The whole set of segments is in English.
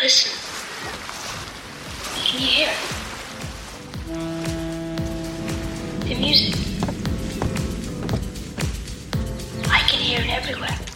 Listen. Can you hear it? The music. I can hear it everywhere.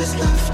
this love.